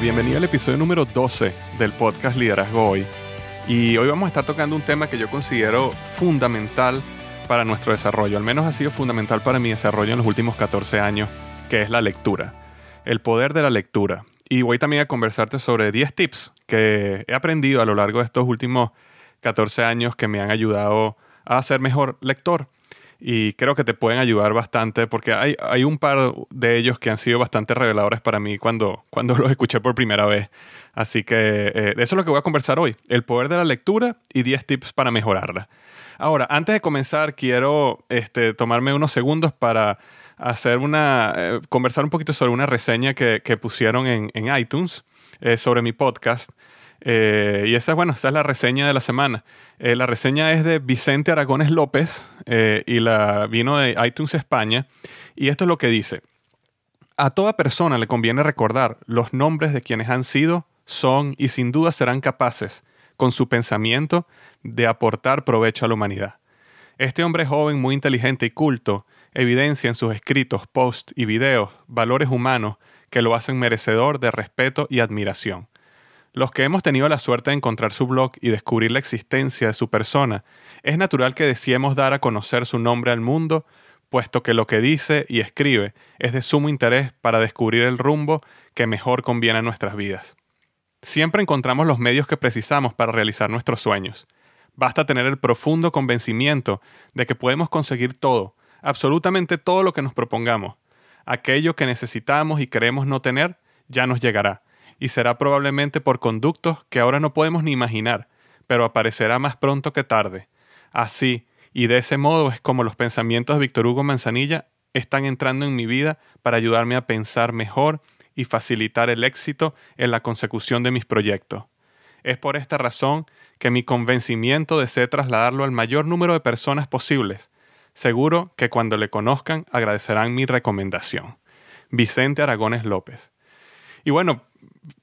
Bienvenido al episodio número 12 del podcast Liderazgo Hoy. Y hoy vamos a estar tocando un tema que yo considero fundamental para nuestro desarrollo, al menos ha sido fundamental para mi desarrollo en los últimos 14 años, que es la lectura, el poder de la lectura. Y voy también a conversarte sobre 10 tips que he aprendido a lo largo de estos últimos 14 años que me han ayudado a ser mejor lector y creo que te pueden ayudar bastante porque hay, hay un par de ellos que han sido bastante reveladores para mí cuando, cuando los escuché por primera vez. Así que eh, eso es lo que voy a conversar hoy, el poder de la lectura y 10 tips para mejorarla. Ahora, antes de comenzar, quiero este, tomarme unos segundos para hacer una, eh, conversar un poquito sobre una reseña que, pusieron en, en iTunes eh, sobre mi podcast. Eh, y esa, bueno, esa es la reseña de la semana. Eh, la reseña es de Vicente Aragones López eh, y la vino de iTunes España. Y esto es lo que dice. A toda persona le conviene recordar los nombres de quienes han sido, son y sin duda serán capaces, con su pensamiento, de aportar provecho a la humanidad. Este hombre joven, muy inteligente y culto, evidencia en sus escritos, posts y videos valores humanos que lo hacen merecedor de respeto y admiración. Los que hemos tenido la suerte de encontrar su blog y descubrir la existencia de su persona, es natural que deseemos dar a conocer su nombre al mundo, puesto que lo que dice y escribe es de sumo interés para descubrir el rumbo que mejor conviene a nuestras vidas. Siempre encontramos los medios que precisamos para realizar nuestros sueños. Basta tener el profundo convencimiento de que podemos conseguir todo, absolutamente todo lo que nos propongamos. Aquello que necesitamos y queremos no tener, ya nos llegará y será probablemente por conductos que ahora no podemos ni imaginar, pero aparecerá más pronto que tarde. Así, y de ese modo es como los pensamientos de Víctor Hugo Manzanilla están entrando en mi vida para ayudarme a pensar mejor y facilitar el éxito en la consecución de mis proyectos. Es por esta razón que mi convencimiento deseo trasladarlo al mayor número de personas posibles. Seguro que cuando le conozcan agradecerán mi recomendación. Vicente Aragones López. Y bueno,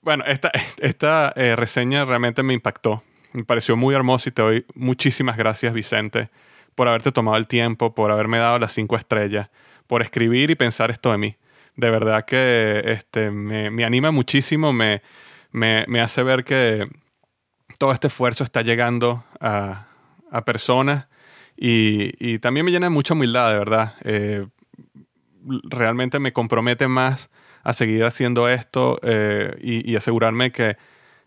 bueno, esta, esta eh, reseña realmente me impactó. Me pareció muy hermosa y te doy muchísimas gracias, Vicente, por haberte tomado el tiempo, por haberme dado las cinco estrellas, por escribir y pensar esto de mí. De verdad que este, me, anima muchísimo, me, me, hace ver que todo este esfuerzo está llegando a, personas y, también me llena de mucha humildad, de verdad. Eh, realmente me compromete más a seguir haciendo esto eh, y, asegurarme que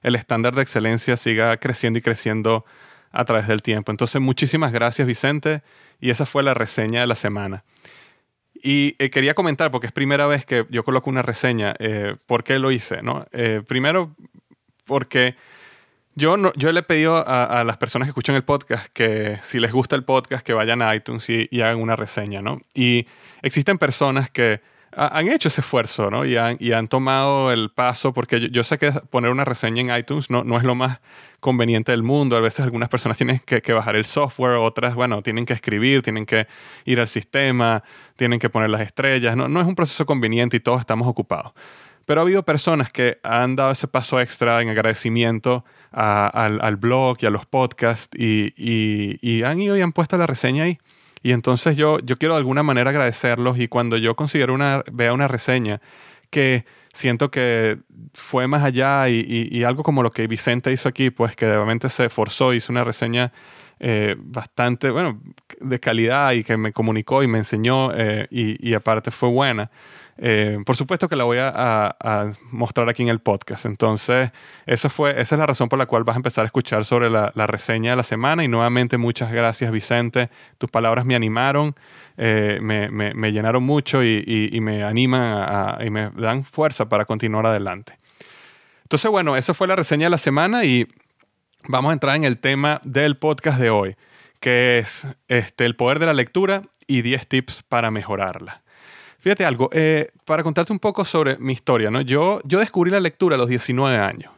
el estándar de excelencia siga creciendo y creciendo a través del tiempo. Entonces, muchísimas gracias, Vicente. Y esa fue la reseña de la semana. Y eh, quería comentar, porque es primera vez que yo coloco una reseña, eh, por qué lo hice. ¿no? primero, porque yo, yo le he pedido a, las personas que escuchan el podcast que si les gusta el podcast, que vayan a iTunes y, y hagan una reseña. ¿no? Y existen personas que han hecho ese esfuerzo, ¿no? Y han, y han tomado el paso, porque yo, sé que poner una reseña en iTunes no, no, es lo más conveniente del mundo. A veces algunas personas tienen que, que, bajar el software, otras, bueno, tienen que escribir, tienen que ir al sistema, tienen que poner las estrellas. No, no es un proceso conveniente y todos estamos ocupados. Pero ha habido personas que han dado ese paso extra en agradecimiento al, al, blog y a los podcasts y, y, y han ido y han puesto la reseña ahí. Y entonces yo, yo quiero de alguna manera agradecerlos y cuando yo considero una, vea una reseña que siento que fue más allá y, algo como lo que Vicente hizo aquí, pues que realmente se esforzó, hizo una reseña eh, bastante, bueno, de calidad y que me comunicó y me enseñó eh, y, y, aparte fue buena. Eh, por supuesto que la voy a, mostrar aquí en el podcast. Entonces, eso fue, esa es la razón por la cual vas a empezar a escuchar sobre la, reseña de la semana. Y nuevamente, muchas gracias, Vicente. Tus palabras me animaron, eh, me, llenaron mucho y, me animan y me dan fuerza para continuar adelante. Entonces, bueno, esa fue la reseña de la semana y vamos a entrar en el tema del podcast de hoy, que es este, el poder de la lectura y 10 tips para mejorarla. Fíjate algo, eh, para contarte un poco sobre mi historia, ¿no? Yo, yo descubrí la lectura a los 19 años.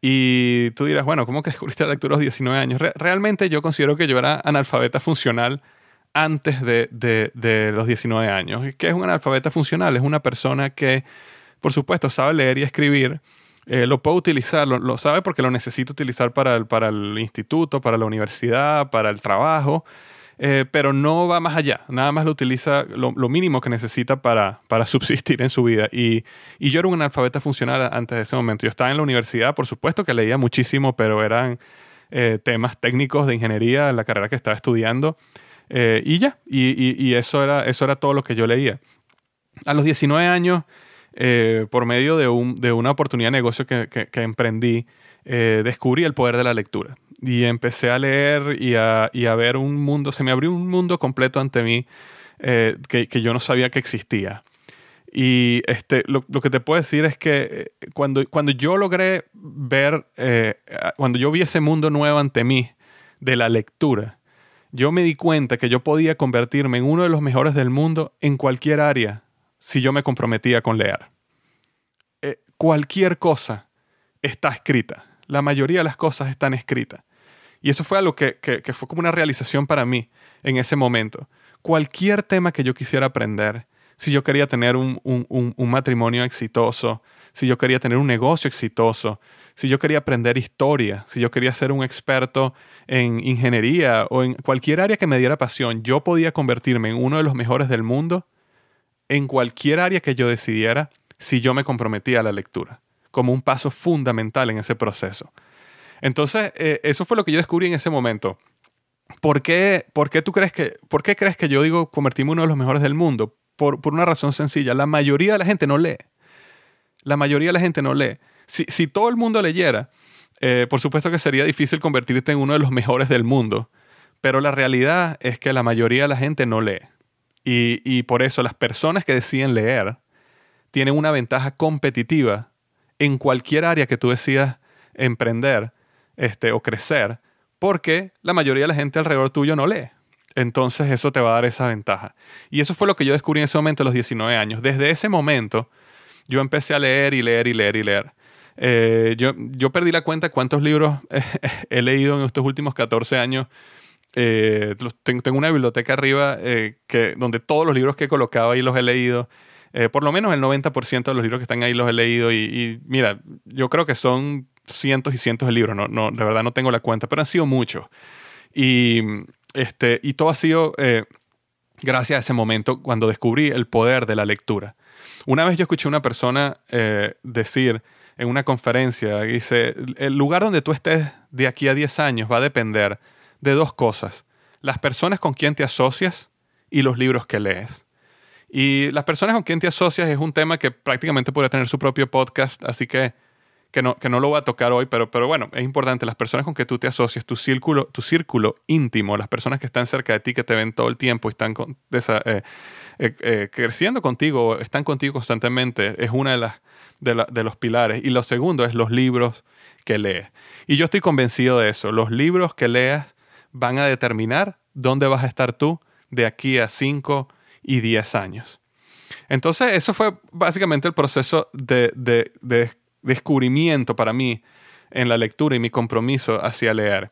Y tú dirás, bueno, ¿cómo que descubriste la lectura a los 19 años? realmente yo considero que yo era analfabeta funcional antes de, de, los 19 años. ¿Qué es un analfabeta funcional? Es una persona que, por supuesto, sabe leer y escribir, eh, lo puede utilizar, lo, sabe porque lo necesita utilizar para el, para el instituto, para la universidad, para el trabajo, eh, pero no va más allá, nada más lo utiliza lo, mínimo que necesita para, para, subsistir en su vida. Y, y, yo era un analfabeta funcional antes de ese momento. Yo estaba en la universidad, por supuesto que leía muchísimo, pero eran eh, temas técnicos de ingeniería en la carrera que estaba estudiando. Eh, y ya, y, y, eso, era, eso era todo lo que yo leía. A los 19 años, por medio de, un, de, una oportunidad de negocio que, que emprendí, descubrí el poder de la lectura y empecé a leer y a, y a, ver un mundo, se me abrió un mundo completo ante mí eh, que, que, yo no sabía que existía. Y este, lo, lo, que te puedo decir es que eh, cuando, cuando yo logré ver, eh, cuando yo vi ese mundo nuevo ante mí de la lectura, yo me di cuenta que yo podía convertirme en uno de los mejores del mundo en cualquier área si yo me comprometía con leer. cualquier cosa está escrita. La mayoría de las cosas están escritas. Y eso fue algo que, que, fue como una realización para mí en ese momento. Cualquier tema que yo quisiera aprender, si yo quería tener un, matrimonio exitoso, si yo quería tener un negocio exitoso, si yo quería aprender historia, si yo quería ser un experto en ingeniería o en cualquier área que me diera pasión, yo podía convertirme en uno de los mejores del mundo en cualquier área que yo decidiera si yo me comprometía a la lectura, como un paso fundamental en ese proceso. Entonces, eh, eso fue lo que yo descubrí en ese momento. ¿Por qué, por qué tú crees que, por qué crees que yo digo convertirme en uno de los mejores del mundo? Por, una razón sencilla. La mayoría de la gente no lee. La mayoría de la gente no lee. Si, si todo el mundo leyera, eh, por supuesto que sería difícil convertirte en uno de los mejores del mundo. Pero la realidad es que la mayoría de la gente no lee. Y, y por eso las personas que deciden leer tienen una ventaja competitiva en cualquier área que tú decidas emprender este, o crecer, porque la mayoría de la gente alrededor tuyo no lee. Entonces eso te va a dar esa ventaja. Y eso fue lo que yo descubrí en ese momento a los 19 años. Desde ese momento yo empecé a leer y leer y leer y leer. Eh, yo, yo, perdí la cuenta cuántos libros he leído en estos últimos 14 años. Eh, tengo una biblioteca arriba eh, que, donde todos los libros que he colocado ahí los he leído. por lo menos el 90% de los libros que están ahí los he leído. y, mira, yo creo que son cientos y cientos de libros, no, no, de verdad no tengo la cuenta, pero han sido muchos. Y, este, y todo ha sido eh, gracias a ese momento cuando descubrí el poder de la lectura. Una vez yo escuché a una persona eh, decir en una conferencia, dice, el lugar donde tú estés de aquí a 10 años va a depender de dos cosas, las personas con quien te asocias y los libros que lees. Y las personas con quien te asocias es un tema que prácticamente podría tener su propio podcast, así que que no, que no lo voy a tocar hoy, pero, pero bueno, es importante, las personas con que tú te asocias, tu círculo, tu círculo íntimo, las personas que están cerca de ti, que te ven todo el tiempo y están eh, eh, eh, creciendo contigo, están contigo constantemente, es una de las de, los pilares. Y lo segundo es los libros que lees. Y yo estoy convencido de eso, los libros que leas van a determinar dónde vas a estar tú de aquí a 5 y 10 años. Entonces, eso fue básicamente el proceso de, de descubrimiento para mí en la lectura y mi compromiso hacia leer.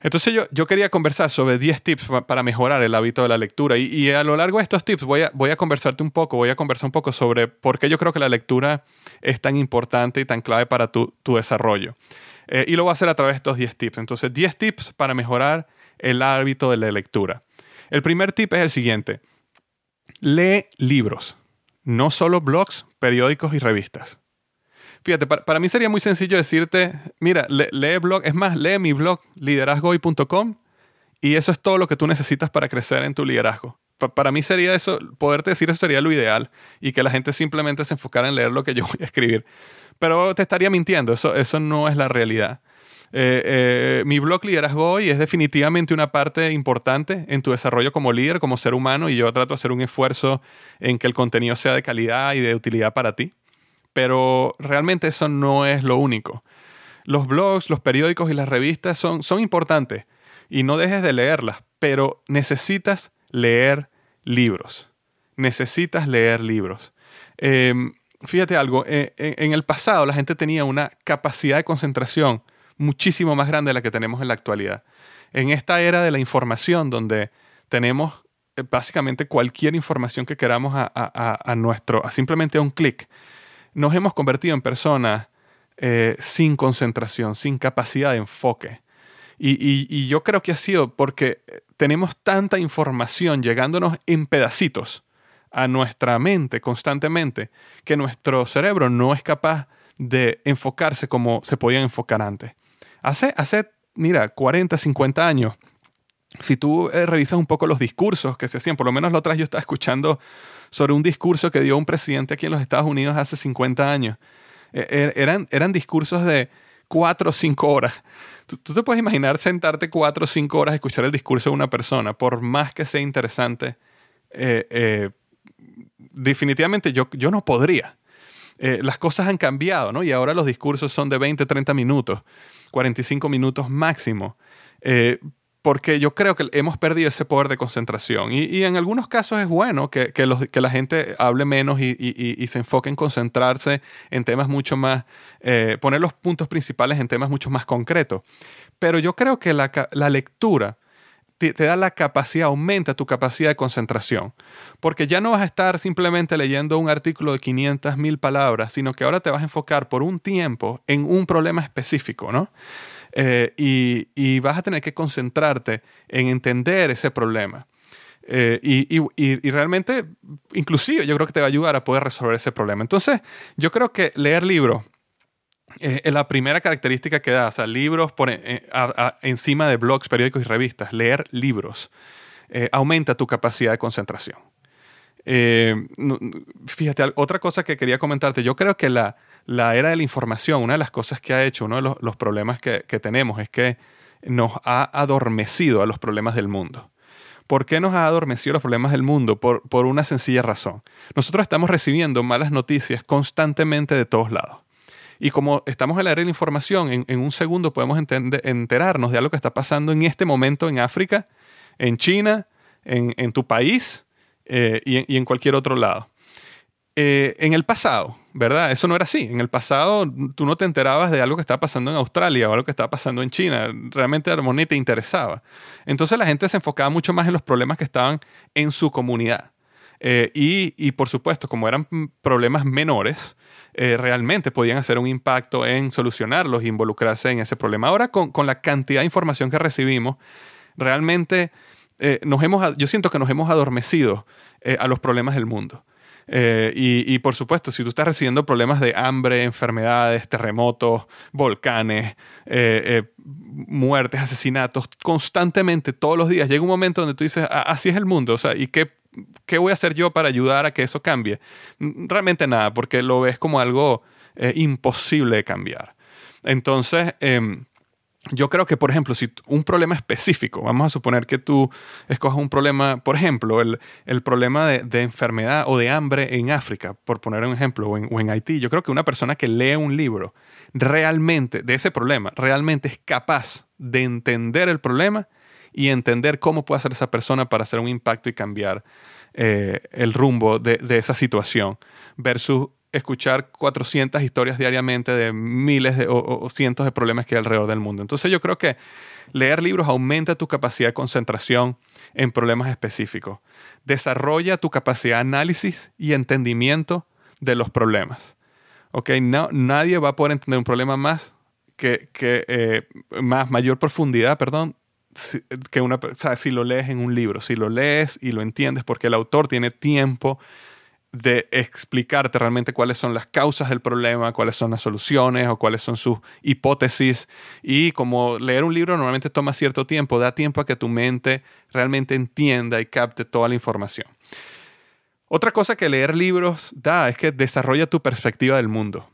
Entonces yo, yo quería conversar sobre 10 tips para mejorar el hábito de la lectura y, a lo largo de estos tips voy a, voy a conversarte un poco, voy a conversar un poco sobre por qué yo creo que la lectura es tan importante y tan clave para tu, tu desarrollo. Eh, y lo voy a hacer a través de estos 10 tips. Entonces 10 tips para mejorar el hábito de la lectura. El primer tip es el siguiente. Lee libros, no solo blogs, periódicos y revistas. Fíjate, para, mí sería muy sencillo decirte, mira, lee blog, es más, lee mi blog, liderazgoy.com, y eso es todo lo que tú necesitas para crecer en tu liderazgo. para mí sería eso, poderte decir eso sería lo ideal, y que la gente simplemente se enfocara en leer lo que yo voy a escribir. Pero te estaría mintiendo, eso, no es la realidad. Eh, eh, mi blog Liderazgo Hoy es definitivamente una parte importante en tu desarrollo como líder, como ser humano, y yo trato de hacer un esfuerzo en que el contenido sea de calidad y de utilidad para ti pero realmente eso no es lo único. Los blogs, los periódicos y las revistas son, son importantes y no dejes de leerlas, pero necesitas leer libros. Necesitas leer libros. Em, fíjate algo, eh, en el pasado la gente tenía una capacidad de concentración muchísimo más grande de la que tenemos en la actualidad. En esta era de la información, donde tenemos eh, básicamente cualquier información que queramos a, a nuestro, a simplemente a un clic, nos hemos convertido en personas eh, sin concentración, sin capacidad de enfoque. Y, yo creo que ha sido porque tenemos tanta información llegándonos en pedacitos a nuestra mente constantemente que nuestro cerebro no es capaz de enfocarse como se podía enfocar antes. Hace, hace mira, 40, 50 años, si tú eh, revisas un poco los discursos que se hacían, por lo menos la otra yo estaba escuchando sobre un discurso que dio un presidente aquí en los Estados Unidos hace 50 años. E, er, eran, eran discursos de cuatro o cinco horas. Tú, te puedes imaginar sentarte cuatro o cinco horas a escuchar el discurso de una persona, por más que sea interesante. Eh, eh, definitivamente yo, yo no podría. Eh, las cosas han cambiado, ¿no? Y ahora los discursos son de 20, 30 minutos, 45 minutos máximo porque yo creo que hemos perdido ese poder de concentración. Y, en algunos casos es bueno que, la gente hable menos y, se enfoque en concentrarse en temas mucho más, eh, poner los puntos principales en temas mucho más concretos. Pero yo creo que la, lectura te, da la capacidad, aumenta tu capacidad de concentración. Porque ya no vas a estar simplemente leyendo un artículo de 500 mil palabras, sino que ahora te vas a enfocar por un tiempo en un problema específico, ¿no? Eh, y, vas a tener que concentrarte en entender ese problema. Eh, y, realmente, inclusive, yo creo que te va a ayudar a poder resolver ese problema. Entonces, yo creo que leer libros es la primera característica que da. O libros por, eh, encima de blogs, periódicos y revistas. Leer libros aumenta tu capacidad de concentración. fíjate, otra cosa que quería comentarte. Yo creo que la, la era de la información, una de las cosas que ha hecho, uno de los, problemas que, tenemos es que nos ha adormecido a los problemas del mundo. ¿Por qué nos ha adormecido los problemas del mundo? Por, una sencilla razón. Nosotros estamos recibiendo malas noticias constantemente de todos lados. Y como estamos en la era de la información, en, un segundo podemos enterarnos de algo que está pasando en este momento en África, en China, en, tu país eh, y en cualquier otro lado. Eh, en el pasado, ¿verdad? Eso no era así. En el pasado tú no te enterabas de algo que estaba pasando en Australia o algo que estaba pasando en China. Realmente Armonía te interesaba. Entonces la gente se enfocaba mucho más en los problemas que estaban en su comunidad. Eh, y, por supuesto, como eran problemas menores, eh, realmente podían hacer un impacto en solucionarlos e involucrarse en ese problema. Ahora, con, con la cantidad de información que recibimos, realmente nos hemos, yo siento que nos hemos adormecido a los problemas del mundo. Eh, y, por supuesto, si tú estás recibiendo problemas de hambre, enfermedades, terremotos, volcanes, eh, eh, muertes, asesinatos, constantemente, todos los días, llega un momento donde tú dices, así es el mundo, o sea, ¿y qué, qué voy a hacer yo para ayudar a que eso cambie? Realmente nada, porque lo ves como algo imposible de cambiar. Entonces, em, yo creo que, por ejemplo, si un problema específico, vamos a suponer que tú escojas un problema, por ejemplo, el, problema de, enfermedad o de hambre en África, por poner un ejemplo, o en, o en, Haití, yo creo que una persona que lee un libro realmente de ese problema, realmente es capaz de entender el problema y entender cómo puede hacer esa persona para hacer un impacto y cambiar eh, el rumbo de, esa situación versus escuchar 400 historias diariamente de miles o, cientos de problemas que hay alrededor del mundo. Entonces yo creo que leer libros aumenta tu capacidad de concentración en problemas específicos, desarrolla tu capacidad de análisis y entendimiento de los problemas. Okay, no, nadie va a poder entender un problema más que, eh, más mayor profundidad, perdón, que una, o sea, si lo lees en un libro, si lo lees y lo entiendes, porque el autor tiene tiempo de explicarte realmente cuáles son las causas del problema, cuáles son las soluciones o cuáles son sus hipótesis. Y como leer un libro normalmente toma cierto tiempo, da tiempo a que tu mente realmente entienda y capte toda la información. Otra cosa que leer libros da es que desarrolla tu perspectiva del mundo.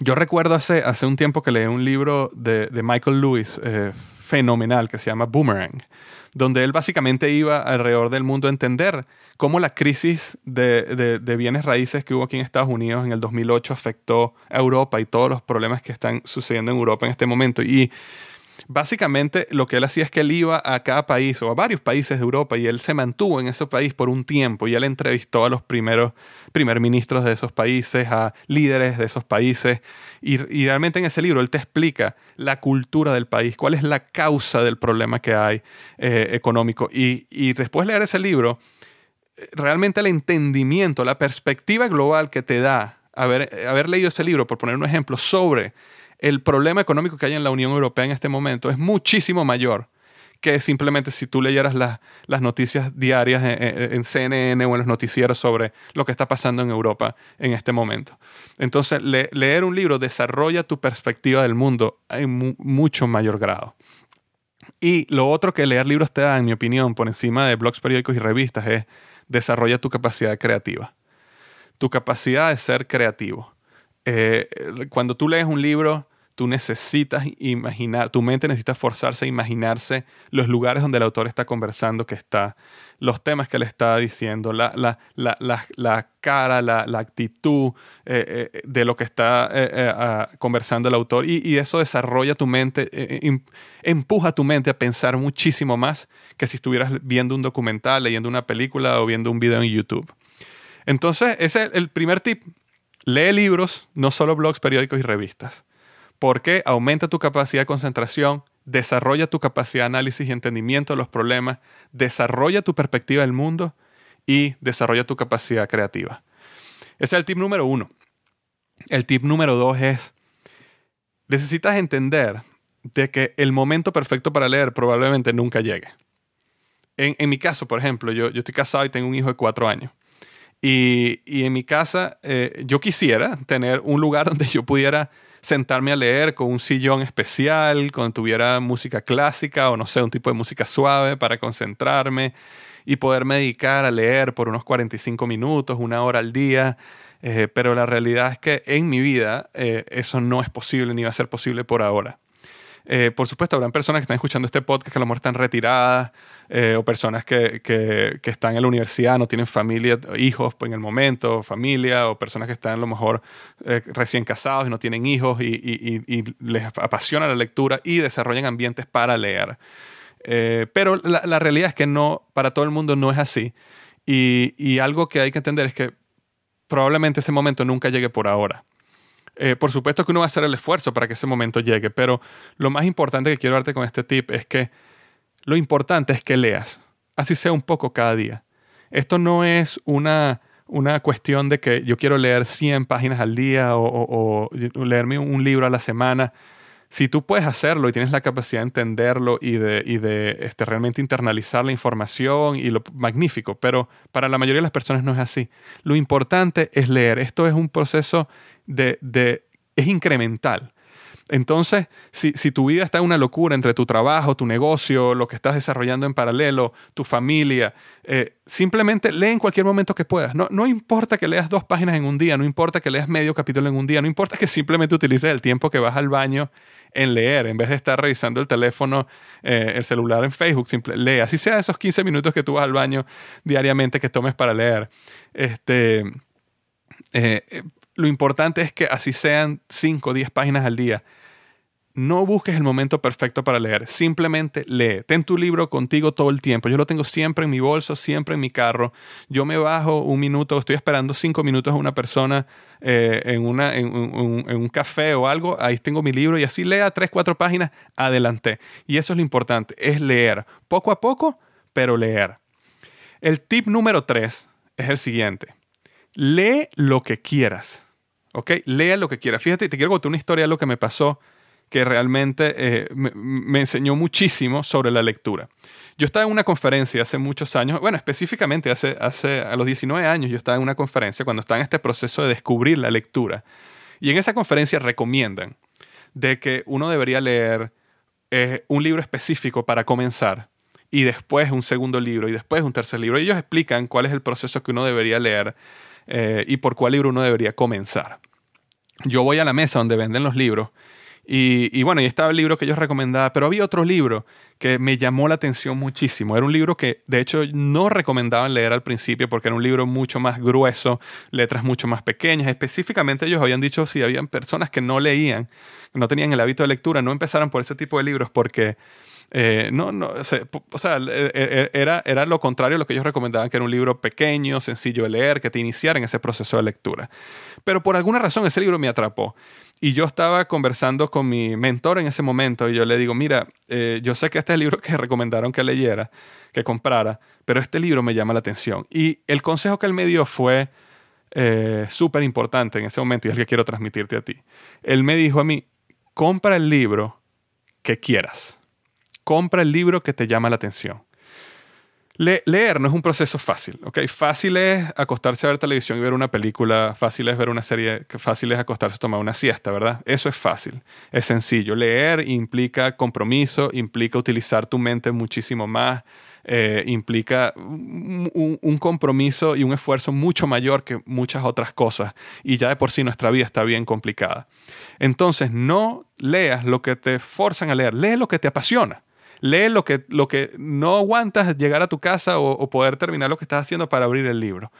Yo recuerdo hace, hace un tiempo que leí un libro de, Michael Lewis, eh, fenomenal, que se llama Boomerang, donde él básicamente iba alrededor del mundo a entender cómo la crisis de, de, bienes raíces que hubo aquí en Estados Unidos en el 2008 afectó a Europa y todos los problemas que están sucediendo en Europa en este momento. Y básicamente lo que él hacía es que él iba a cada país o a varios países de Europa y él se mantuvo en ese país por un tiempo y él entrevistó a los primeros primer ministros de esos países, a líderes de esos países y, realmente en ese libro él te explica la cultura del país, cuál es la causa del problema que hay eh, económico. Y, y después de leer ese libro, realmente el entendimiento, la perspectiva global que te da haber, haber leído ese libro, por poner un ejemplo, sobre el problema económico que hay en la Unión Europea en este momento es muchísimo mayor que simplemente si tú leyeras las noticias diarias en, CNN o en los noticieros sobre lo que está pasando en Europa en este momento. Entonces, leer un libro desarrolla tu perspectiva del mundo en mucho mayor grado. Y lo otro que leer libros te da, en mi opinión, por encima de blogs, periódicos y revistas, es desarrolla tu capacidad creativa. Tu capacidad de ser creativo. Eh, cuando tú lees un libro, tú necesitas imaginar, tu mente necesita forzarse a imaginarse los lugares donde el autor está conversando, que está, los temas que le está diciendo, la, la, la, la cara, la, actitud eh, eh, de lo que está eh, conversando el autor. Y, eso desarrolla tu mente, empuja tu mente a pensar muchísimo más que si estuvieras viendo un documental, leyendo una película o viendo un video en YouTube. Entonces, ese es el primer tip. Lee libros, no solo blogs, periódicos y revistas porque aumenta tu capacidad de concentración, desarrolla tu capacidad de análisis y entendimiento de los problemas, desarrolla tu perspectiva del mundo y desarrolla tu capacidad creativa. Ese es el tip número uno. El tip número dos es, necesitas entender de que el momento perfecto para leer probablemente nunca llegue. En, mi caso, por ejemplo, yo, estoy casado y tengo un hijo de cuatro años. Y, en mi casa, eh, yo quisiera tener un lugar donde yo pudiera sentarme a leer con un sillón especial, cuando tuviera música clásica o no sé, un tipo de música suave para concentrarme y poderme dedicar a leer por unos 45 minutos, una hora al día. Eh, pero la realidad es que en mi vida eh, eso no es posible ni va a ser posible por ahora. Eh, por supuesto, habrán personas que están escuchando este podcast que a lo mejor están retiradas eh, o personas que, que, están en la universidad, no tienen familia, hijos en el momento, familia, o personas que están a lo mejor eh, recién casados y no tienen hijos y, les apasiona la lectura y desarrollan ambientes para leer. pero la, realidad es que no, para todo el mundo no es así. y algo que hay que entender es que probablemente ese momento nunca llegue por ahora. Eh, por supuesto que uno va a hacer el esfuerzo para que ese momento llegue, pero lo más importante que quiero darte con este tip es que lo importante es que leas, así sea un poco cada día. Esto no es una, una cuestión de que yo quiero leer 100 páginas al día o, leerme un libro a la semana. Si tú puedes hacerlo y tienes la capacidad de entenderlo y de, y este, realmente internalizar la información y lo magnífico, pero para la mayoría de las personas no es así. Lo importante es leer. Esto es un proceso es incremental. Entonces, si, tu vida está en una locura entre tu trabajo, tu negocio, lo que estás desarrollando en paralelo, tu familia, eh, simplemente lee en cualquier momento que puedas. No, no importa que leas dos páginas en un día, no importa que leas medio capítulo en un día, no importa que simplemente utilices el tiempo que vas al baño en leer, en vez de estar revisando el teléfono, eh, el celular en Facebook, simple, lee. Así sea esos 15 minutos que tú vas al baño diariamente que tomes para leer. Este, eh, lo importante es que así sean 5 o 10 páginas al día. no busques el momento perfecto para leer, simplemente lee. Ten tu libro contigo todo el tiempo. Yo lo tengo siempre en mi bolso, siempre en mi carro. Yo me bajo un minuto, estoy esperando cinco minutos a una persona eh, en, una, en, un café o algo, ahí tengo mi libro y así lea tres, cuatro páginas, adelante. Y eso es lo importante, es leer. Poco a poco, pero leer. El tip número tres es el siguiente. Lee lo que quieras. ¿Ok? Lea lo que quieras. Fíjate, te quiero contar una historia de lo que me pasó que realmente eh, me, enseñó muchísimo sobre la lectura. Yo estaba en una conferencia hace muchos años, bueno, específicamente hace, hace a los 19 años yo estaba en una conferencia cuando estaba en este proceso de descubrir la lectura. Y en esa conferencia recomiendan de que uno debería leer eh, un libro específico para comenzar y después un segundo libro y después un tercer libro. ellos explican cuál es el proceso que uno debería leer eh, y por cuál libro uno debería comenzar. Yo voy a la mesa donde venden los libros y, bueno, y estaba el libro que ellos recomendaban, pero había otro libro que me llamó la atención muchísimo. Era un libro que de hecho no recomendaban leer al principio porque era un libro mucho más grueso, letras mucho más pequeñas. Específicamente ellos habían dicho si habían personas que no leían, no tenían el hábito de lectura, no empezaran por ese tipo de libros porque eh, no, no, o sea, e, e, era, era lo contrario a lo que ellos recomendaban, que era un libro pequeño, sencillo de leer, que te iniciara en ese proceso de lectura. Pero por alguna razón ese libro me atrapó. Y yo estaba conversando con mi mentor en ese momento y yo le digo, mira, eh, yo sé que este es el libro que recomendaron que leyera, que comprara, pero este libro me llama la atención. Y el consejo que él me dio fue eh, súper importante en ese momento y es el que quiero transmitirte a ti. Él me dijo a mí, compra el libro que quieras compra el libro que te llama la atención. leer no es un proceso fácil, ¿ok? Fácil es acostarse a ver televisión y ver una película, fácil es ver una serie, fácil es acostarse a tomar una siesta, ¿verdad? Eso es fácil, es sencillo. Leer implica compromiso, implica utilizar tu mente muchísimo más, eh, implica un, compromiso y un esfuerzo mucho mayor que muchas otras cosas. Y ya de por sí nuestra vida está bien complicada. Entonces, no leas lo que te forzan a leer, lee lo que te apasiona. Lee lo que, lo que no aguantas llegar a tu casa o, poder terminar lo que estás haciendo para abrir el libro.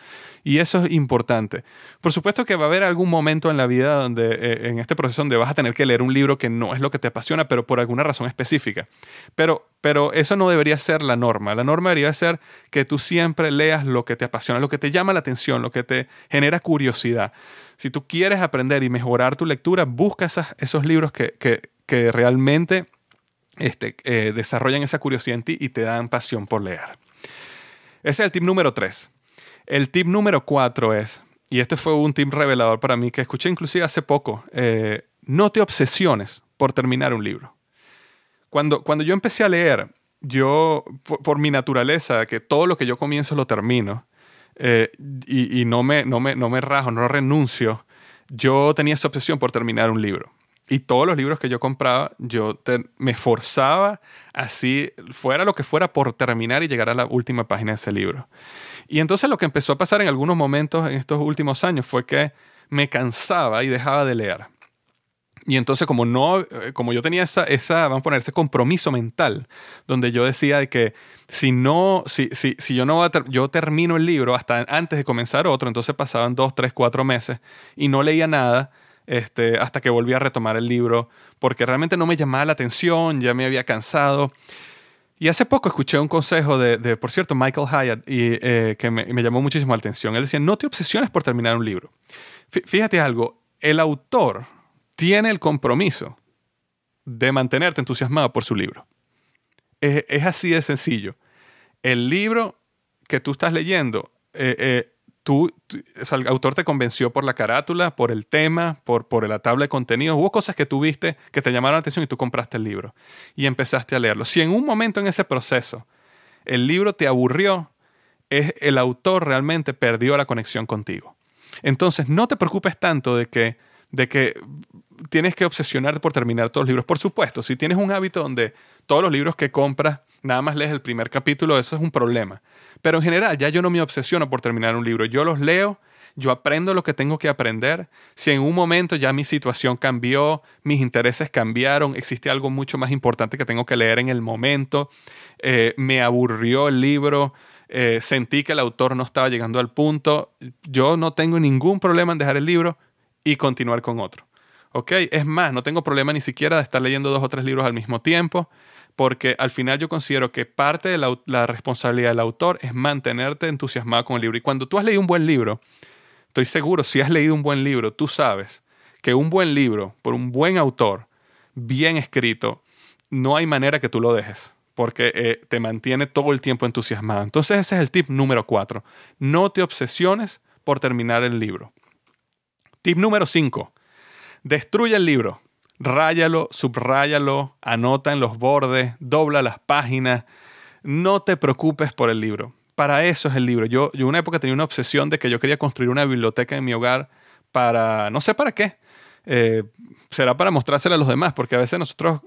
Y eso es importante. Por supuesto que va a haber algún momento en la vida donde, eh, en este proceso, donde vas a tener que leer un libro que no es lo que te apasiona, pero por alguna razón específica. Pero, pero eso no debería ser la norma. La norma debería ser que tú siempre leas lo que te apasiona, lo que te llama la atención, lo que te genera curiosidad. Si tú quieres aprender y mejorar tu lectura, busca esos libros que, que, que realmente este, eh, desarrollan esa curiosidad en ti y te dan pasión por leer. Ese es el tip número 3. El tip número 4 es, y este fue un tip revelador para mí que escuché inclusive hace poco, eh, no te obsesiones por terminar un libro. Cuando, cuando yo empecé a leer, yo, por, mi naturaleza, que todo lo que yo comienzo lo termino, eh, y, y no, me, no, me, no me rajo, no renuncio, yo tenía esa obsesión por terminar un libro. Y todos los libros que yo compraba, yo me forzaba así, fuera lo que fuera, por terminar y llegar a la última página de ese libro. Y entonces lo que empezó a pasar en algunos momentos en estos últimos años fue que me cansaba y dejaba de leer. Y entonces como no, eh, como yo tenía esa, esa vamos a poner, ese compromiso mental, donde yo decía de que si no, si, si, si yo no, yo termino el libro hasta antes de comenzar otro, entonces pasaban dos, tres, cuatro meses y no leía nada, este, hasta que volví a retomar el libro, porque realmente no me llamaba la atención, ya me había cansado. Y hace poco escuché un consejo de, por cierto, Michael Hyatt, y, eh, que me, llamó muchísimo la atención. Él decía, no te obsesiones por terminar un libro. Fíjate algo, el autor tiene el compromiso de mantenerte entusiasmado por su libro. Es, es así de sencillo. El libro que tú estás leyendo eh, eh, tú, el autor te convenció por la carátula, por el tema, por, por la tabla de contenidos. Hubo cosas que tú viste que te llamaron la atención y tú compraste el libro y empezaste a leerlo. Si en un momento en ese proceso el libro te aburrió, es, el autor realmente perdió la conexión contigo. Entonces, no te preocupes tanto de que, de que tienes que obsesionarte por terminar todos los libros. Por supuesto, si tienes un hábito donde todos los libros que compras nada más lees el primer capítulo, eso es un problema. Pero en general, ya yo no me obsesiono por terminar un libro. Yo los leo, yo aprendo lo que tengo que aprender. Si en un momento ya mi situación cambió, mis intereses cambiaron, existe algo mucho más importante que tengo que leer en el momento, eh, me aburrió el libro, eh, sentí que el autor no estaba llegando al punto, yo no tengo ningún problema en dejar el libro y continuar con otro. ¿Ok? Es más, no tengo problema ni siquiera de estar leyendo dos o tres libros al mismo tiempo, porque al final yo considero que parte de la, responsabilidad del autor es mantenerte entusiasmado con el libro. Y cuando tú has leído un buen libro, estoy seguro, si has leído un buen libro, tú sabes que un buen libro, por un buen autor, bien escrito, no hay manera que tú lo dejes porque eh, te mantiene todo el tiempo entusiasmado. Entonces ese es el tip número cuatro. No te obsesiones por terminar el libro. Tip número cinco. Destruye el libro. Ráyalo, subráyalo, anota en los bordes, dobla las páginas. No te preocupes por el libro. Para eso es el libro. Yo, yo una época tenía una obsesión de que yo quería construir una biblioteca en mi hogar para, no sé para qué. Eh, será para mostrársela a los demás, porque a veces nosotros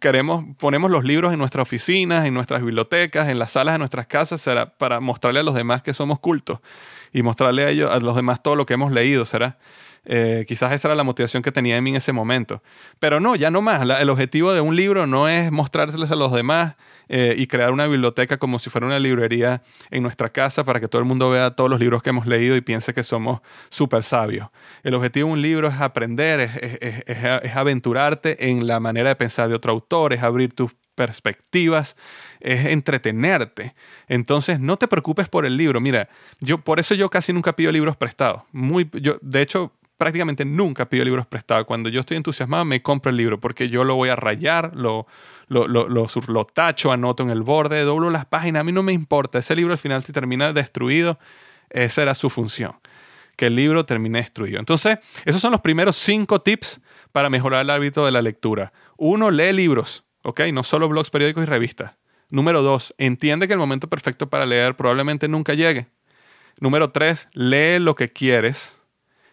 queremos, ponemos los libros en nuestras oficinas, en nuestras bibliotecas, en las salas de nuestras casas, será para mostrarle a los demás que somos cultos y mostrarle a ellos, a los demás todo lo que hemos leído, será. Eh, quizás esa era la motivación que tenía en mí en ese momento. Pero no, ya no más. el objetivo de un libro no es mostrárseles a los demás eh, y crear una biblioteca como si fuera una librería en nuestra casa para que todo el mundo vea todos los libros que hemos leído y piense que somos súper sabios. El objetivo de un libro es aprender, es, es aventurarte en la manera de pensar de otro autor, es abrir tus perspectivas, es entretenerte. Entonces, no te preocupes por el libro. Mira, yo por eso yo casi nunca pido libros prestados. Muy, yo, de hecho, prácticamente nunca pido libros prestados. Cuando yo estoy entusiasmado, me compro el libro porque yo lo voy a rayar, lo, lo, lo, lo, tacho, anoto en el borde, doblo las páginas. A mí no me importa. Ese libro al final, si termina destruido, esa era su función. Que el libro termine destruido. Entonces, esos son los primeros cinco tips para mejorar el hábito de la lectura. Uno, lee libros, ¿ok? No solo blogs, periódicos y revistas. Número dos, entiende que el momento perfecto para leer probablemente nunca llegue. Número tres, lee lo que quieres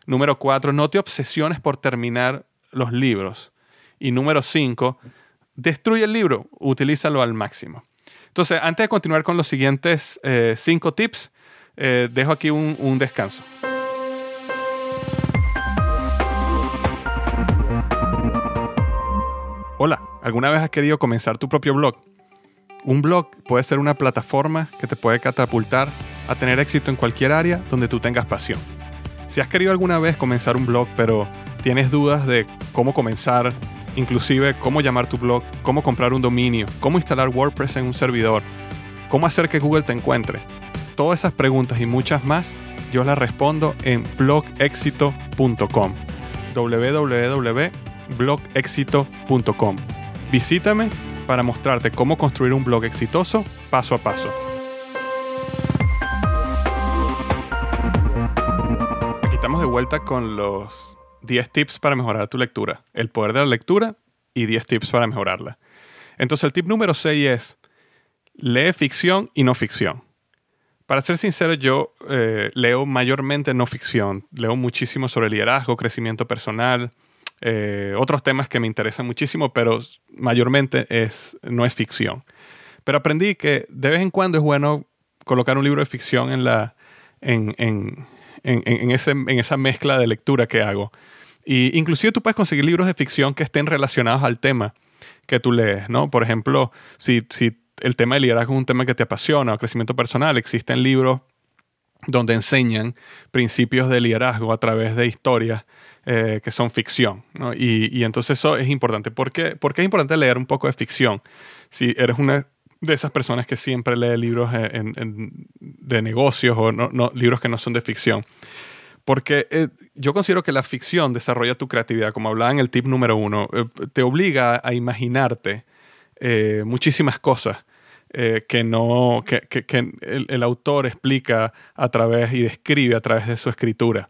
Número cuatro, no te obsesiones por terminar los libros. Y número cinco, destruye el libro, utilízalo al máximo. Entonces, antes de continuar con los siguientes eh, cinco tips, eh, dejo aquí un, un descanso. Hola, ¿alguna vez has querido comenzar tu propio blog? Un blog puede ser una plataforma que te puede catapultar a tener éxito en cualquier área donde tú tengas pasión. Si has querido alguna vez comenzar un blog, pero tienes dudas de cómo comenzar, inclusive cómo llamar tu blog, cómo comprar un dominio, cómo instalar WordPress en un servidor, cómo hacer que Google te encuentre, todas esas preguntas y muchas más, yo las respondo en blogexito.com www.blogexito.com Visítame para mostrarte cómo construir un blog exitoso paso a paso. de vuelta con los 10 tips para mejorar tu lectura. El poder de la lectura y 10 tips para mejorarla. Entonces el tip número 6 es, lee ficción y no ficción. Para ser sincero, yo eh, leo mayormente no ficción. Leo muchísimo sobre liderazgo, crecimiento personal, eh, otros temas que me interesan muchísimo, pero mayormente es, no es ficción. Pero aprendí que de vez en cuando es bueno colocar un libro de ficción en la, en, en, esa mezcla de lectura que hago. Y inclusive tú puedes conseguir libros de ficción que estén relacionados al tema que tú lees, ¿no? Por ejemplo, si, si el tema de liderazgo es un tema que te apasiona o crecimiento personal, existen libros donde enseñan principios de liderazgo a través de historias eh, que son ficción. Y, y, entonces eso es importante. ¿Por qué? Porque es importante leer un poco de ficción. Si eres una de esas personas que siempre lee libros de negocios o no, libros que no son de ficción. Porque eh, yo considero que la ficción desarrolla tu creatividad, como hablaba en el tip número uno, eh, te obliga a imaginarte muchísimas cosas que, no, que, el, el, autor explica a través y describe a través de su escritura.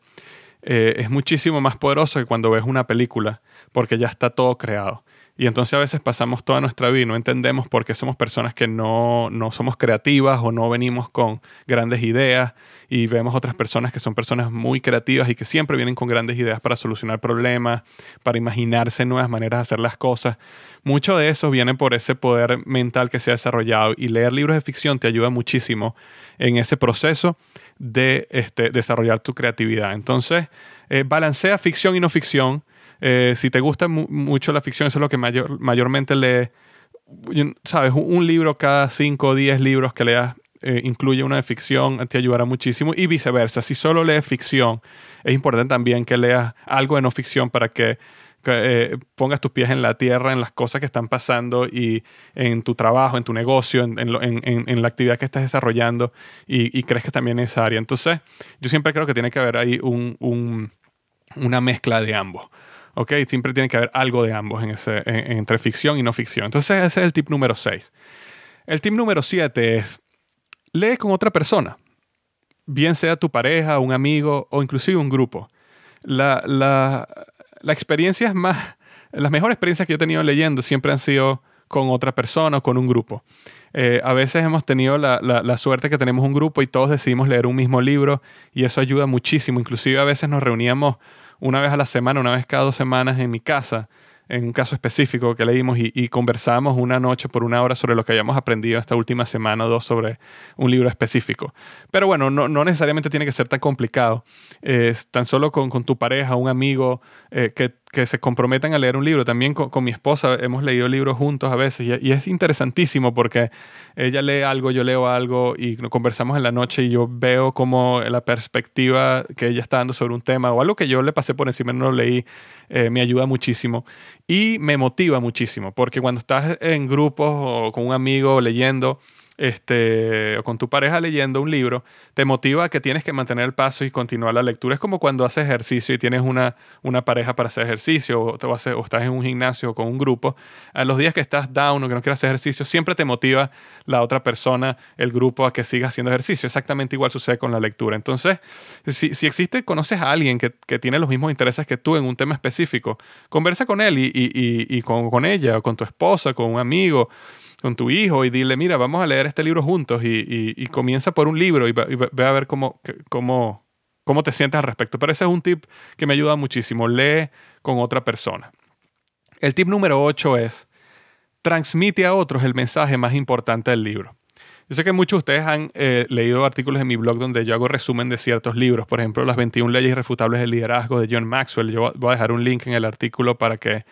Es muchísimo más poderoso que cuando ves una película, porque ya está todo creado. Y entonces a veces pasamos toda nuestra vida y no entendemos por qué somos personas que no, no, somos creativas o no venimos con grandes ideas y vemos otras personas que son personas muy creativas y que siempre vienen con grandes ideas para solucionar problemas, para imaginarse nuevas maneras de hacer las cosas. Mucho de eso viene por ese poder mental que se ha desarrollado y leer libros de ficción te ayuda muchísimo en ese proceso de este, desarrollar tu creatividad. Entonces, eh, balancea ficción y no ficción eh, si te gusta mucho la ficción, eso es lo que mayor, mayormente lee. Sabes, un, libro cada 5 o 10 libros que leas eh, incluye una de ficción, te ayudará muchísimo. Y viceversa, si solo lees ficción, es importante también que leas algo de no ficción para que eh, pongas tus pies en la tierra, en las cosas que están pasando y en tu trabajo, en tu negocio, en, la actividad que estás desarrollando y, crees que también es área. Entonces, yo siempre creo que tiene que haber ahí una mezcla de ambos. ¿ok? Siempre tiene que haber algo de ambos en ese, entre ficción y no ficción. Entonces ese es el tip número 6. El tip número 7 es, lee con otra persona, bien sea tu pareja, un amigo o inclusive un grupo. La, la experiencia más, las mejores experiencias que yo he tenido leyendo siempre han sido con otra persona o con un grupo. Eh, a veces hemos tenido la, la, la, suerte que tenemos un grupo y todos decidimos leer un mismo libro y eso ayuda muchísimo. Inclusive a veces nos reuníamos una vez a la semana, una vez cada dos semanas en mi casa en un caso específico que leímos y, conversamos una noche por una hora sobre lo que hayamos aprendido esta última semana o dos sobre un libro específico. Pero bueno, no, necesariamente tiene que ser tan complicado. Es tan solo con, con tu pareja, un amigo eh, que, que, se comprometan a leer un libro. También con, con mi esposa hemos leído libros juntos a veces y, y, es interesantísimo porque ella lee algo, yo leo algo y conversamos en la noche y yo veo como la perspectiva que ella está dando sobre un tema o algo que yo le pasé por encima y no lo leí eh, me ayuda muchísimo y me motiva muchísimo, porque cuando estás en grupos o con un amigo leyendo, este, o con tu pareja leyendo un libro, te motiva que tienes que mantener el paso y continuar la lectura. Es como cuando haces ejercicio y tienes una, una pareja para hacer ejercicio o, te vas o estás en un gimnasio con un grupo. A los días que estás down o que no quieres hacer ejercicio, siempre te motiva la otra persona, el grupo, a que sigas haciendo ejercicio. Exactamente igual sucede con la lectura. Entonces, si, si existe, conoces a alguien que, que, tiene los mismos intereses que tú en un tema específico, conversa con él y, y, y, y con, con ella o con tu esposa, con un amigo con tu hijo y dile, mira, vamos a leer este libro juntos y, comienza por un libro y, ve a ver cómo, cómo, cómo te sientes al respecto. Pero ese es un tip que me ayuda muchísimo. Lee con otra persona. El tip número 8 es, transmite a otros el mensaje más importante del libro. Yo sé que muchos de ustedes han eh, leído artículos en mi blog donde yo hago resumen de ciertos libros. Por ejemplo, Las 21 leyes irrefutables del liderazgo de John Maxwell. Yo voy a dejar un link en el artículo para que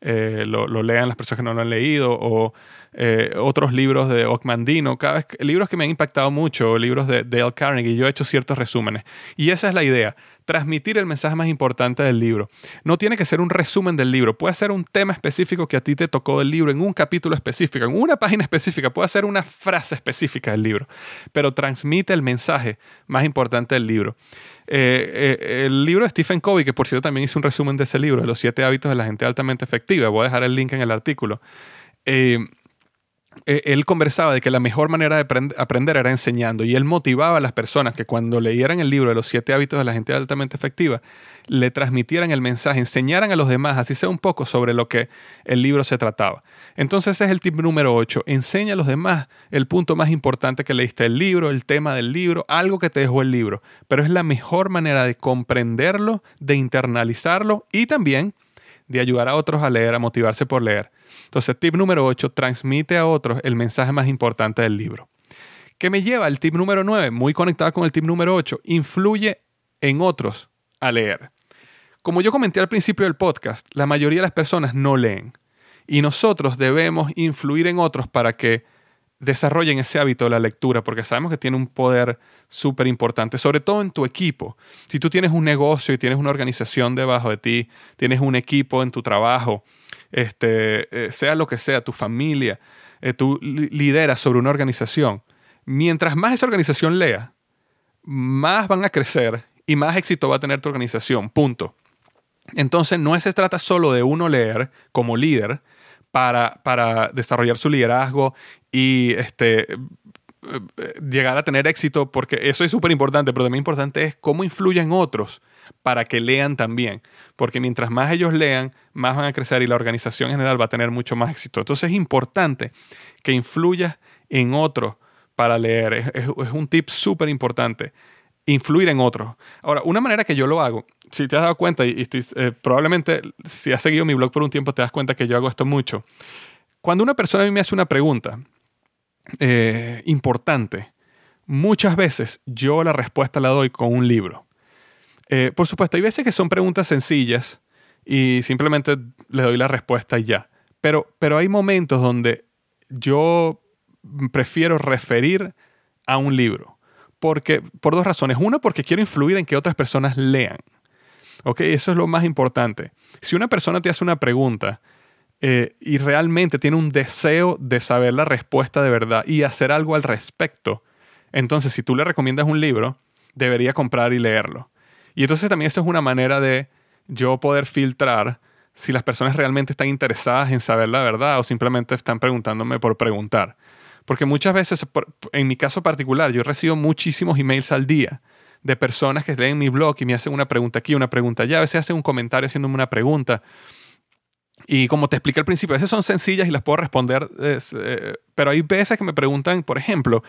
eh, lo, lean las personas que no lo han leído, o eh, otros libros de Ocmandino, cada vez, libros que me han impactado mucho, libros de Dale Carnegie, yo he hecho ciertos resúmenes. Y esa es la idea, transmitir el mensaje más importante del libro. No tiene que ser un resumen del libro, puede ser un tema específico que a ti te tocó del libro, en un capítulo específico, en una página específica, puede ser una frase específica del libro, pero transmite el mensaje más importante del libro. Eh, eh, el libro de Stephen Covey, que por cierto también hice un resumen de ese libro, de los siete hábitos de la gente altamente efectiva, voy a dejar el link en el artículo. Él conversaba de que la mejor manera de aprender era enseñando y él motivaba a las personas que cuando leyeran el libro de los siete hábitos de la gente altamente efectiva, le transmitieran el mensaje, enseñaran a los demás, así sea un poco sobre lo que el libro se trataba. Entonces ese es el tip número 8, enseña a los demás el punto más importante que leíste del libro, el tema del libro, algo que te dejó el libro, pero es la mejor manera de comprenderlo, de internalizarlo y también de ayudar a otros a leer, a motivarse por leer. Entonces, tip número 8, transmite a otros el mensaje más importante del libro. ¿Qué me lleva al tip número 9? Muy conectado con el tip número 8, influye en otros a leer. Como yo comenté al principio del podcast, la mayoría de las personas no leen y nosotros debemos influir en otros para que desarrollen ese hábito de la lectura, porque sabemos que tiene un poder súper importante, sobre todo en tu equipo. Si tú tienes un negocio y tienes una organización debajo de ti, tienes un equipo en tu trabajo, este, eh, sea lo que sea, tu familia, eh, tú lideras sobre una organización, mientras más esa organización lea, más van a crecer y más éxito va a tener tu organización, punto. Entonces no se trata solo de uno leer como líder para, desarrollar su liderazgo y este, eh, llegar a tener éxito, porque eso es súper importante, pero también importante es cómo influyen otros para que lean también, porque mientras más ellos lean, más van a crecer y la organización en general va a tener mucho más éxito. Entonces es importante que influyas en otros para leer, es, es, es un tip súper importante influir en otros. Ahora, una manera que yo lo hago, si te has dado cuenta, y, eh, probablemente si has seguido mi blog por un tiempo, te das cuenta que yo hago esto mucho. Cuando una persona a mí me hace una pregunta eh, importante, muchas veces yo la respuesta la doy con un libro. Eh, por supuesto, hay veces que son preguntas sencillas y simplemente le doy la respuesta y ya. Pero, pero hay momentos donde yo prefiero referir a un libro porque, por dos razones. Una, porque quiero influir en que otras personas lean. ¿Ok? Eso es lo más importante. Si una persona te hace una pregunta eh, y realmente tiene un deseo de saber la respuesta de verdad y hacer algo al respecto, entonces si tú le recomiendas un libro, debería comprar y leerlo. Y entonces también eso es una manera de yo poder filtrar si las personas realmente están interesadas en saber la verdad o simplemente están preguntándome por preguntar. Porque muchas veces, en mi caso particular, yo recibo muchísimos emails al día de personas que leen mi blog y me hacen una pregunta aquí, una pregunta allá, a veces hacen un comentario haciéndome una pregunta. Y como te expliqué al principio, a veces son sencillas y las puedo responder, eh, pero hay veces que me preguntan, por ejemplo,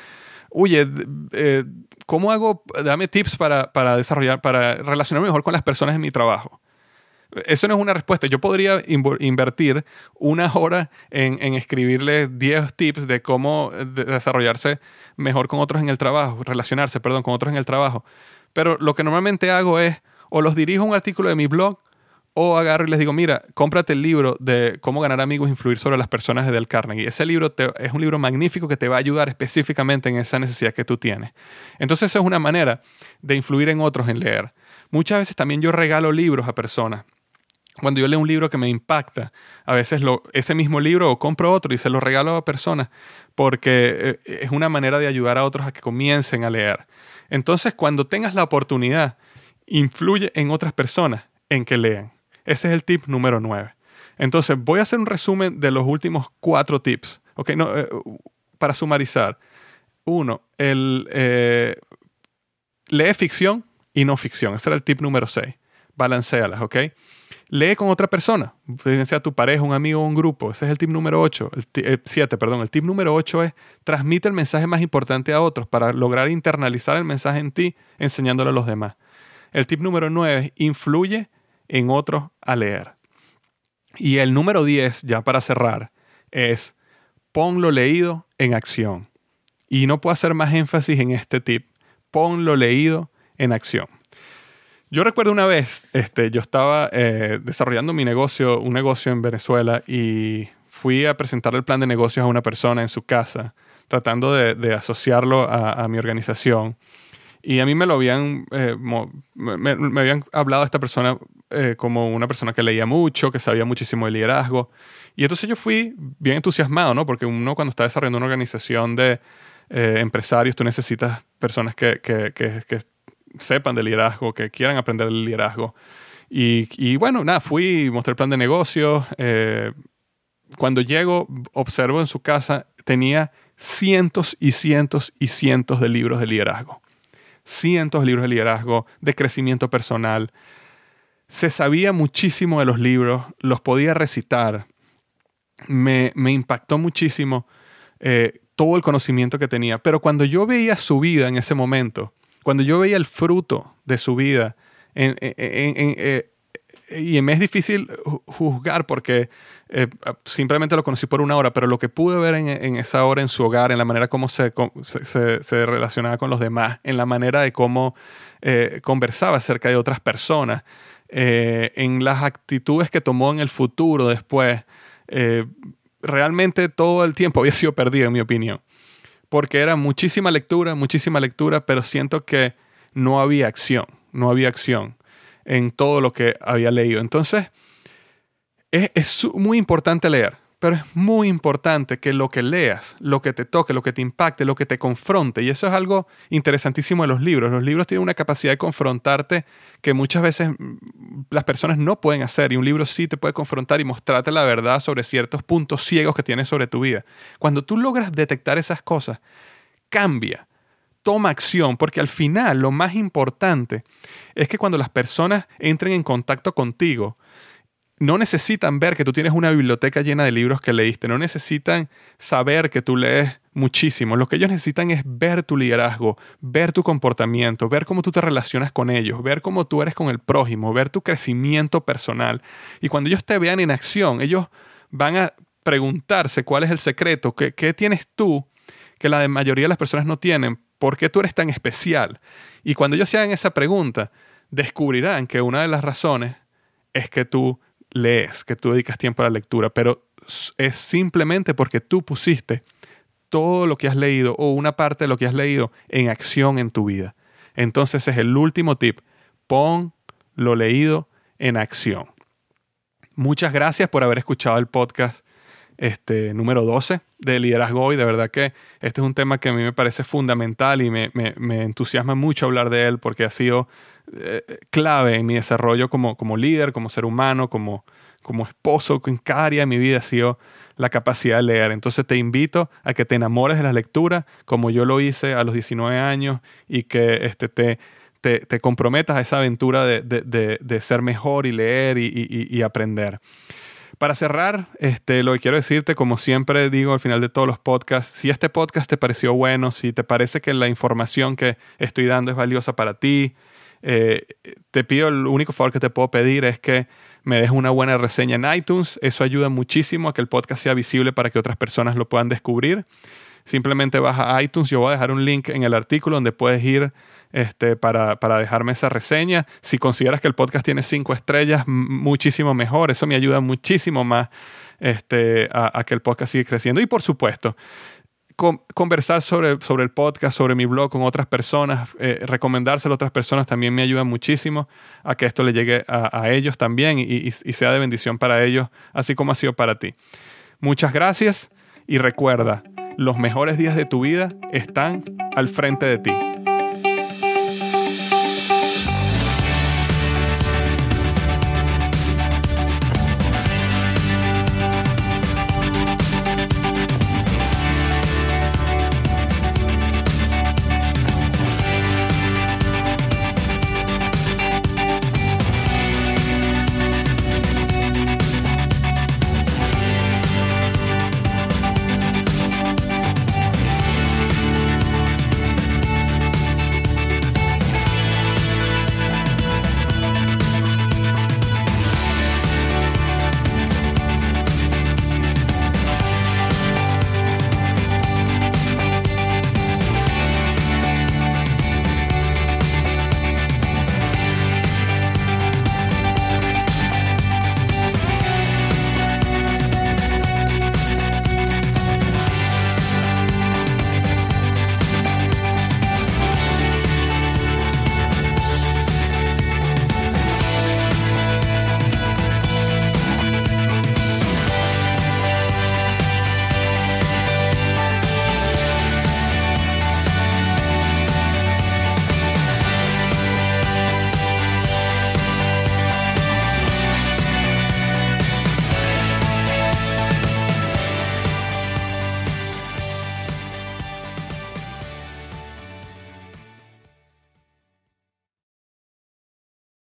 oye, eh, ¿cómo hago? Dame tips para, para desarrollar, para relacionarme mejor con las personas en mi trabajo. Eso no es una respuesta. Yo podría invertir una hora en, escribirle 10 tips de cómo desarrollarse mejor con otros en el trabajo, relacionarse, perdón, con otros en el trabajo. Pero lo que normalmente hago es o los dirijo a un artículo de mi blog o agarro y les digo, mira, cómprate el libro de cómo ganar amigos e influir sobre las personas de Del Carnegie. Ese libro es un libro magnífico que te va a ayudar específicamente en esa necesidad que tú tienes. Entonces, esa es una manera de influir en otros en leer. Muchas veces también yo regalo libros a personas cuando yo leo un libro que me impacta, a veces ese mismo libro o compro otro y se lo regalo a personas porque eh, es una manera de ayudar a otros a que comiencen a leer. Entonces, cuando tengas la oportunidad, influye en otras personas en que lean. Ese es el tip número 9. Entonces, voy a hacer un resumen de los últimos cuatro tips. Okay, no, eh, para sumarizar. Uno, el, eh, lee ficción y no ficción. Ese era el tip número 6. Balancealas, ¿ok? Lee con otra persona, sea tu pareja, un amigo un grupo. Ese es el tip número 8, el 7, eh, perdón. El tip número 8 es transmite el mensaje más importante a otros para lograr internalizar el mensaje en ti, enseñándolo a los demás. El tip número 9 es influye en otros a leer. Y el número 10, ya para cerrar, es pon lo leído en acción. Y no puedo hacer más énfasis en este tip. Pon lo leído en acción. Yo recuerdo una vez, este, yo estaba eh, desarrollando mi negocio, un negocio en Venezuela, y fui a presentar el plan de negocios a una persona en su casa, tratando de, asociarlo a, mi organización. Y a mí me lo habían, eh, me, habían hablado esta persona eh, como una persona que leía mucho, que sabía muchísimo de liderazgo. Y entonces yo fui bien entusiasmado, ¿no? Porque uno cuando está desarrollando una organización de empresarios, tú necesitas personas que, que, que, que sepan de liderazgo, que quieran aprender el liderazgo. Y, bueno, nada, fui, mostré el plan de negocio. Eh, cuando llego, observo en su casa, tenía cientos y cientos y cientos de libros de liderazgo. Cientos de libros de liderazgo, de crecimiento personal. Se sabía muchísimo de los libros, los podía recitar. Me, impactó muchísimo eh, todo el conocimiento que tenía. Pero cuando yo veía su vida en ese momento, cuando yo veía el fruto de su vida, eh, y me es difícil juzgar porque eh, simplemente lo conocí por una hora, pero lo que pude ver en, esa hora en su hogar, en la manera como se, relacionaba con los demás, en la manera de cómo eh, conversaba acerca de otras personas, en las actitudes que tomó en el futuro después, realmente todo el tiempo había sido perdido, en mi opinión porque era muchísima lectura, muchísima lectura, pero siento que no había acción, no había acción en todo lo que había leído. Entonces, es, muy importante leer pero es muy importante que lo que leas, lo que te toque, lo que te impacte, lo que te confronte, y eso es algo interesantísimo de los libros. Los libros tienen una capacidad de confrontarte que muchas veces mm, las personas no pueden hacer, y un libro sí te puede confrontar y mostrarte la verdad sobre ciertos puntos ciegos que tienes sobre tu vida. Cuando tú logras detectar esas cosas, cambia, toma acción, porque al final lo más importante es que cuando las personas entren en contacto contigo, no necesitan ver que tú tienes una biblioteca llena de libros que leíste, no necesitan saber que tú lees muchísimo. Lo que ellos necesitan es ver tu liderazgo, ver tu comportamiento, ver cómo tú te relacionas con ellos, ver cómo tú eres con el prójimo, ver tu crecimiento personal. Y cuando ellos te vean en acción, ellos van a preguntarse cuál es el secreto, qué, qué tienes tú que la mayoría de las personas no tienen, por qué tú eres tan especial. Y cuando ellos se hagan esa pregunta, descubrirán que una de las razones es que tú lees, que tú dedicas tiempo a la lectura, pero es simplemente porque tú pusiste todo lo que has leído o una parte de lo que has leído en acción en tu vida. Entonces es el último tip. Pon lo leído en acción. Muchas gracias por haber escuchado el podcast este, número 12 de liderazgo hoy. De verdad que este es un tema que a mí me parece fundamental y me, entusiasma mucho hablar de él porque ha sido eh, clave en mi desarrollo como, como líder, como ser humano, como, como esposo, en cada área de mi vida ha sido la capacidad de leer. Entonces te invito a que te enamores de la lectura, como yo lo hice a los 19 años, y que este, te, te, comprometas a esa aventura de, ser mejor y leer y, aprender. Para cerrar, este, lo que quiero decirte, como siempre digo al final de todos los podcasts, si este podcast te pareció bueno, si te parece que la información que estoy dando es valiosa para ti, eh, te pido, el único favor que te puedo pedir es que me dejes una buena reseña en iTunes. Eso ayuda muchísimo a que el podcast sea visible para que otras personas lo puedan descubrir. Simplemente vas a iTunes, yo voy a dejar un link en el artículo donde puedes ir este, para, dejarme esa reseña. Si consideras que el podcast tiene cinco estrellas, muchísimo mejor. Eso me ayuda muchísimo más este, a, a, que el podcast siga creciendo. Y por supuesto, conversar sobre, sobre el podcast, sobre mi blog con otras personas, eh, recomendárselo a otras personas también me ayuda muchísimo a que esto le llegue a, ellos también y sea de bendición para ellos, así como ha sido para ti. Muchas gracias y recuerda, los mejores días de tu vida están al frente de ti.